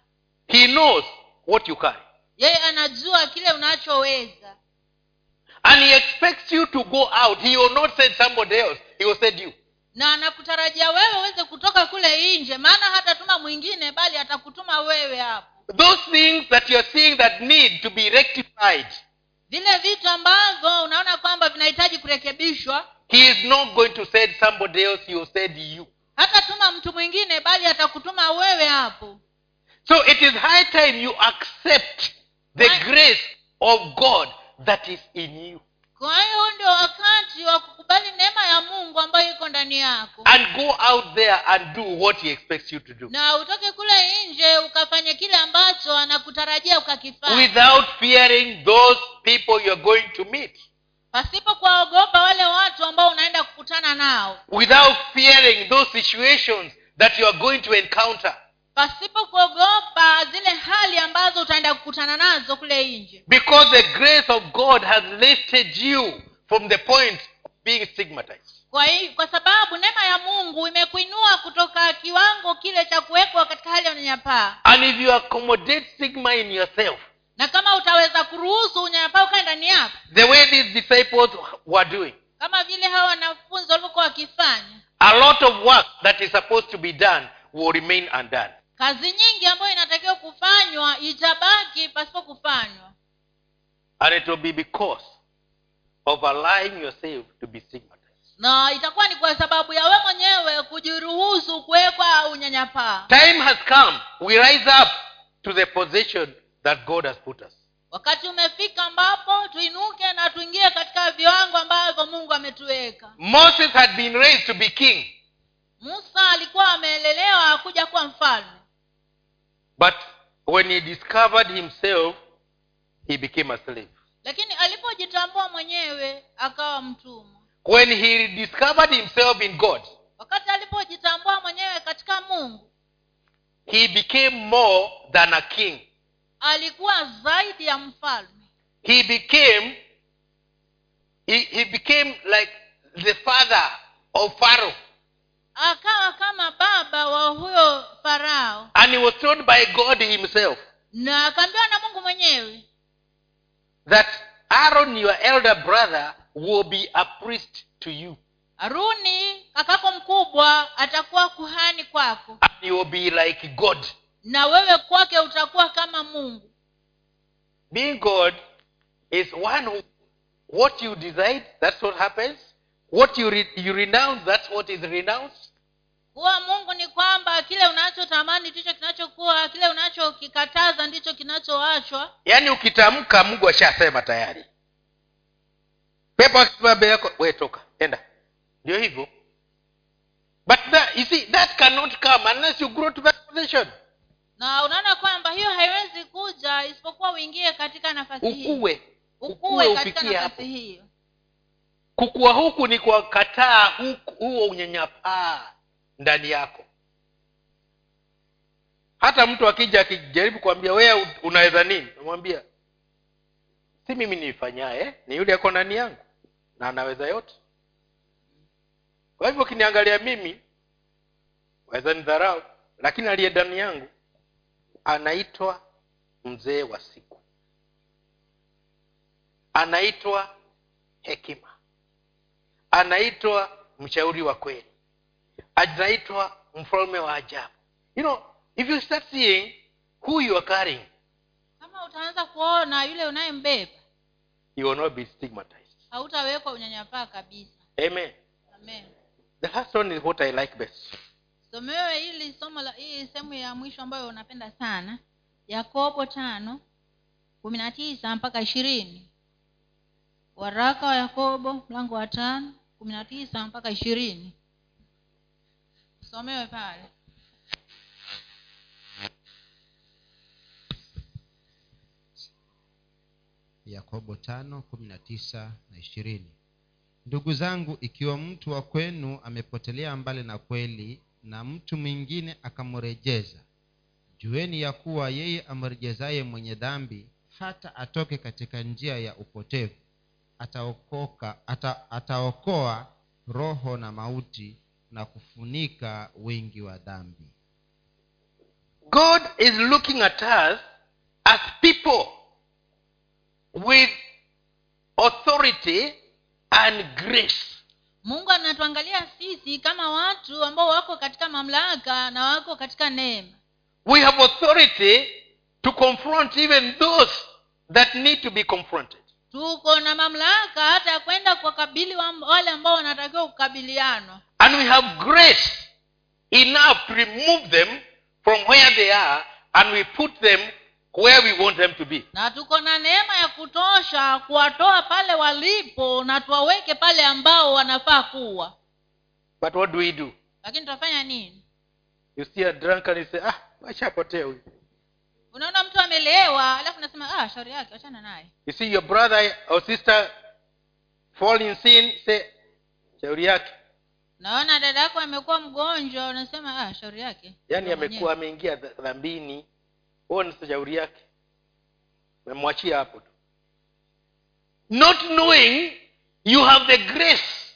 he knows what you carry. yeye anajua kile unachoweza. And he expects you to go out. He will not send somebody else. He will send you. Na anakutarajia wewe uweze kutoka kule nje maana hatatuma mwingine bali atakutuma wewe hapo. Those things that you're seeing that need to be rectified. Vile vitu ambavyo unaona kwamba vinahitaji kurekebishwa he is not going to send somebody else he will send you. Hatatuma mtu mwingine bali atakutuma wewe hapo. So it is high time you accept the Right. grace of god that is in you. Kwa hiyo ndio wakati wa kukubali neema ya mungu ambayo iko ndani yako. And go out there and do what he expects you to do. Na utoke kule nje ukafanye kile ambacho anakutarajia ukakifanya without fearing those people you're going to meet pasipo kuwaogopa wale watu ambao unaenda kukutana nao. Without fearing those situations that you are going to encounter. Pasipo kuogopa zile hali ambazo utaenda kukutana nazo kule nje. Because the grace of god has lifted you from the point of being stigmatized. Kwa kwa sababu neema ya mungu imekuinua kutoka kiwango kile cha kuwekwa katika hali ya unyanyapaa. And if you accommodate stigma in yourself na kama utaweza kuruhusu unyanyapaa ukae ndani yako the way these disciples were doing. kama vile hawa wanafunzi walivyokuwa wakifanya a lot of work that is supposed to be done will remain undone. kazi nyingi ambayo inatakiwa kufanywa itabaki pasipo kufanywa. And it will be because of allowing yourself to be stigmatized. Na itakuwa ni kwa sababu ya we mwenyewe kujiruhusu kuwekwa unyanyapaa. Time has come. We rise up to the position that god has put us. Wakati umefika ambapo tuinuke na tuingie katika viwango ambavyo mungu ametuweka. Moses had been raised to be king. Musa alikuwa ameelelewa kuja kuwa mfalme. But when he discovered himself he became a slave. Lakini alipojitambua mwenyewe akawa mtumwa. When he discovered himself in god wakati alipojitambua mwenyewe katika mungu he became more than a king alikuwa zaidi ya mfalme. He became he, he became like the father of pharaoh. Akawa kama baba wa huyo farao. And he was told by god himself na akaambiwa na mungu mwenyewe that aaron your elder brother will be a priest to you. Aruni kakako mkubwa atakuwa kuhani kwako. And he will be like god na wewe kwake utakuwa kama mungu. Being god is one who what you decide that's what happens. What you, re, you renounce that's what is renounced. Kuwa mungu ni kwamba kile unachotamani ndicho kinachokuwa kile unachokikataza ndicho kinachoachwa. Yaani ukitamka mungu ashasema tayari. Pepo akisimama mbele yako we toka enda. Ndio hivyo. But that, you see that cannot come unless you grow to that position na unaona kwamba hiyo haiwezi kuja isipokuwa uingie katika nafasi ukue. Ukue katika nafasi hiyo kukua huku ni kuwakataa huku- huo unyanyapaa ndani yako. Hata mtu akija akijaribu kuambia wewe unaweza nini? Namwambia si mimi niifanyaye ni yule ako ndani yangu na anaweza yote. Kwa hivyo ukiniangalia mimi waweza nidharau lakini aliye ndani yangu anaitwa mzee wa siku. Anaitwa hekima. Anaitwa mshauri wa kweli. Anaitwa mfalme wa ajabu. You know if you start seeing who you are carrying kama utaanza kuona yule unayembeba you will not be stigmatized. hautawekwa unyanyapaa kabisa. Amen. Amen. The last one is what i like best somewe hili somo la hii sehemu ya mwisho ambayo unapenda sana. Yakobo tano kumi na tisa mpaka ishirini. Waraka wa yakobo mlango wa tano kumi na tisa mpaka ishirini. Somewe pale. Yakobo tano kumi na tisa na ishirini. Ndugu zangu ikiwa mtu wa kwenu amepotelea mbali na kweli na mtu mwingine akamrejeza jueni ya kuwa yeye amrejezaye mwenye dhambi hata atoke katika njia ya upotevu. Ataokoka ata, ataokoa roho na mauti na kufunika wingi wa dhambi. God is looking at us as people with authority and grace mungu anatuangalia sisi kama watu ambao wako katika mamlaka na wako katika neema. We have authority to confront even those that need to be confronted. Tuko na mamlaka hata ya kwenda kuwakabili wale ambao wanatakiwa kukabilianwa and we have grace enough to remove them from where they are and we put them where we want them to be. Na tuko na neema ya kutosha kuwatoa pale walipo na tuwaweke pale ambao wanafaa kuwa. But what do we do? Lakini tutafanya nini? You see a drunk and you say ah washapotea huyu. Unaona mtu amelewa alafu nasema ah shauri yake wachana naye. You see your brother or sister fall in sin say shauri yake. Naona dada yako amekuwa mgonjwa unasema ah shauri yake. Yaani amekuwa ameingia dha- dhambini huo ni shauri yake. Memwachia hapo tu. Not knowing you have the grace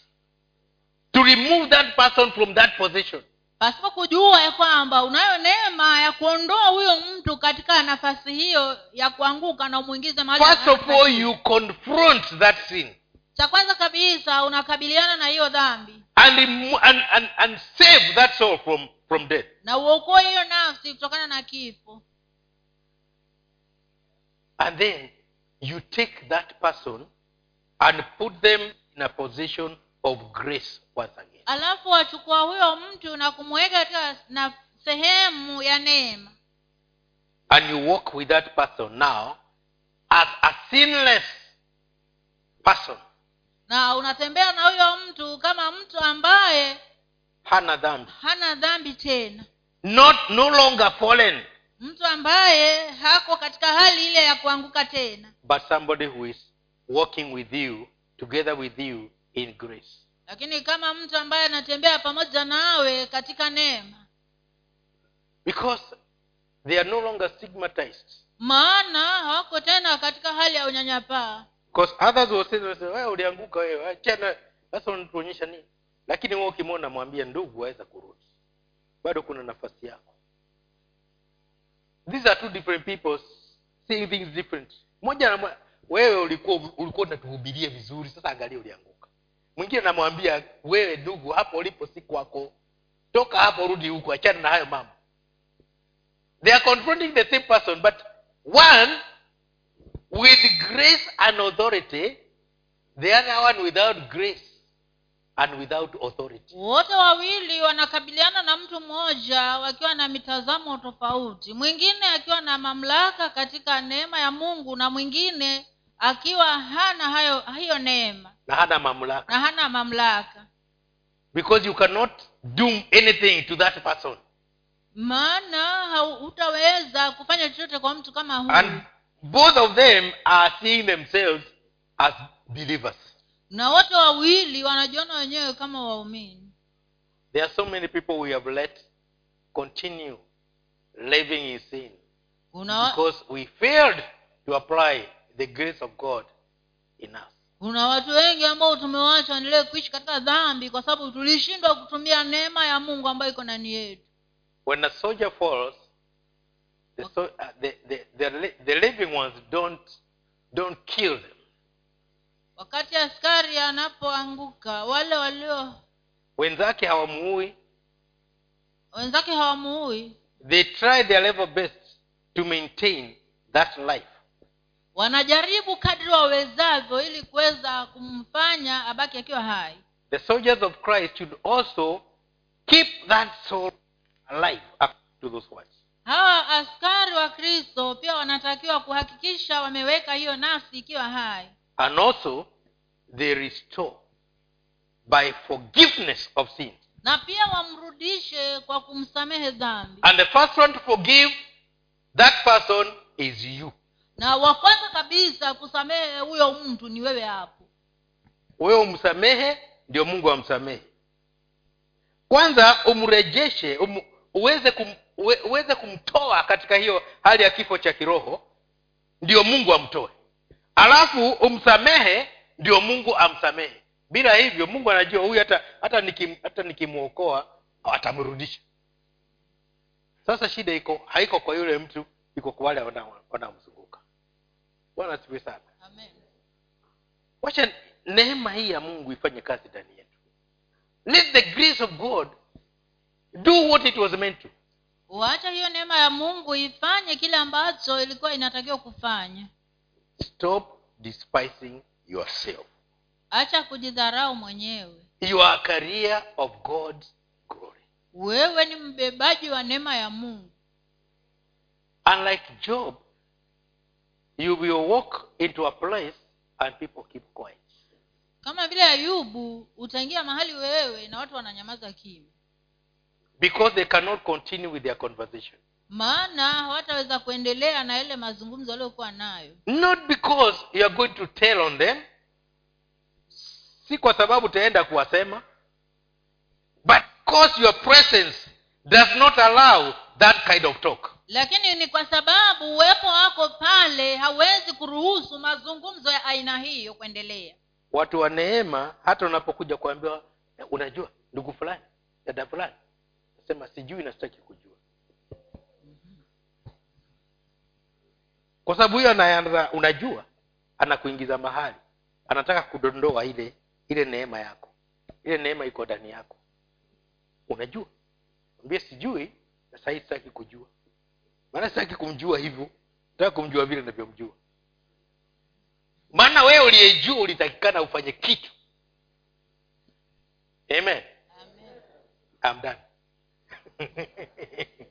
to remove that person from that position. Pasipo kujua ya kwamba unayo neema ya kuondoa huyo mtu katika nafasi hiyo ya kuanguka na umwingize mahali first of all you confront that sin. Cha kwanza kabisa unakabiliana na hiyo dhambi. And, and, and, and save that soul from, from death. Na uokoe hiyo nafsi kutokana na kifo and then you take that person and put them in a position of grace once again. Alafu wachukua huyo mtu na kumweka katika na sehemu ya neema. And you walk with that person now as a sinless person. Na unatembea na huyo mtu kama mtu ambaye hana dhambi. hana dhambi tena. Not no longer fallen mtu ambaye hako katika hali ile ya kuanguka tena. But somebody who is walking with you together with you in grace. Lakini kama mtu ambaye anatembea pamoja nawe katika neema. Because they are no longer stigmatized. Maana hawako tena katika hali ya unyanyapaa. Because others will say, will say wewe ulianguka wewe achana sasa unatuonyesha nini? Lakini wewe ukimwona mwambie ndugu waweza kurudi. Bado kuna nafasi yako these are two different people seeing things different. Mmoja anamwa- wewe ulikuwa ulikuwa unatuhubiria vizuri sasa angalia ulianguka. Mwingine anamwambia wewe ndugu hapo ulipo si kwako. Toka hapo rudi huku achana na hayo mambo. They are confronting the same person but one with grace and authority the other one without grace and without authority. Wote wawili wanakabiliana na mtu mmoja wakiwa na mitazamo tofauti. Mwingine akiwa na mamlaka katika neema ya mungu na mwingine akiwa hana hayo hiyo neema. Na hana mamlaka. Na hana mamlaka. Because you cannot do anything to that person. Maana hutaweza kufanya chochote kwa mtu kama huyu. And both of them are seeing themselves as believers na wote wawili wanajiona wenyewe kama waumini. There are so many people we have let continue living in sin. Kuna, because we failed to apply the grace of god in us. Kuna watu wengi ambao tumewacha waendelee kuishi katika dhambi kwa sababu tulishindwa kutumia neema ya mungu ambayo iko ndani yetu. When a soldier falls the, so, uh, the, the, the, the living ones don't don't kill them wakati askari anapoanguka wale walio wenzake hawamuui. wenzake hawamuui. They try their level best to maintain that life. Wanajaribu kadri wawezavyo ili kuweza kumfanya abaki akiwa hai. The soldiers of christ should also keep that soul alive to those words. Hawa askari wa kristo pia wanatakiwa kuhakikisha wameweka hiyo nafsi ikiwa hai and also they restore by forgiveness of sins. Na pia wamrudishe kwa kumsamehe dhambi. And the first one to forgive that person is you. Na wa kwanza kabisa kusamehe huyo mtu ni wewe hapo. Wewe umsamehe ndio mungu amsamehe. Kwanza umrejeshe um, uweze kum, uweze kumtoa katika hiyo hali ya kifo cha kiroho ndio mungu amtoe alafu umsamehe ndio mungu amsamehe. Bila hivyo mungu anajua huyu hata hata nikim, hata nikimwokoa atamrudisha. Sasa shida iko haiko kwa yule mtu iko kwa wale wanao- wanaomzunguka. Bwana asifiwe sana. Amen. wacha neema hii ya mungu ifanye kazi ndani yetu. Let the grace of god do what it was meant to. Wacha hiyo neema ya mungu ifanye kile ambacho ilikuwa inatakiwa kufanya stop despising yourself. Acha kujidharau mwenyewe. You are career of god's glory. Wewe ni mbebaji wa neema ya mungu. Unlike job you will walk into a place and people keep quiet. Kama vile ayubu utaingia mahali wewe na watu wananyamaza kimya. Because they cannot continue with their conversation maana hawataweza kuendelea na yale mazungumzo waliokuwa nayo. Not because you are going to tell on them si kwa sababu utaenda kuwasema but because your presence does not allow that kind of talk. Lakini ni kwa sababu uwepo wako pale hawezi kuruhusu mazungumzo ya aina hiyo kuendelea. Watu wa neema hata unapokuja kuambiwa "Eh, unajua ndugu fulani dada fulani sema sijui nasitaki kujua kwa sababu hiyo anaanza unajua anakuingiza mahali. Anataka kudondoa ile ile neema yako. Ile neema iko ndani yako. Unajua. Ambie sijui na sahii sitaki kujua. Maana sitaki kumjua hivyo. Nataka kumjua vile navyomjua maana wewe uliyejua ulitakikana ufanye kitu. Amen. Amen. I'm done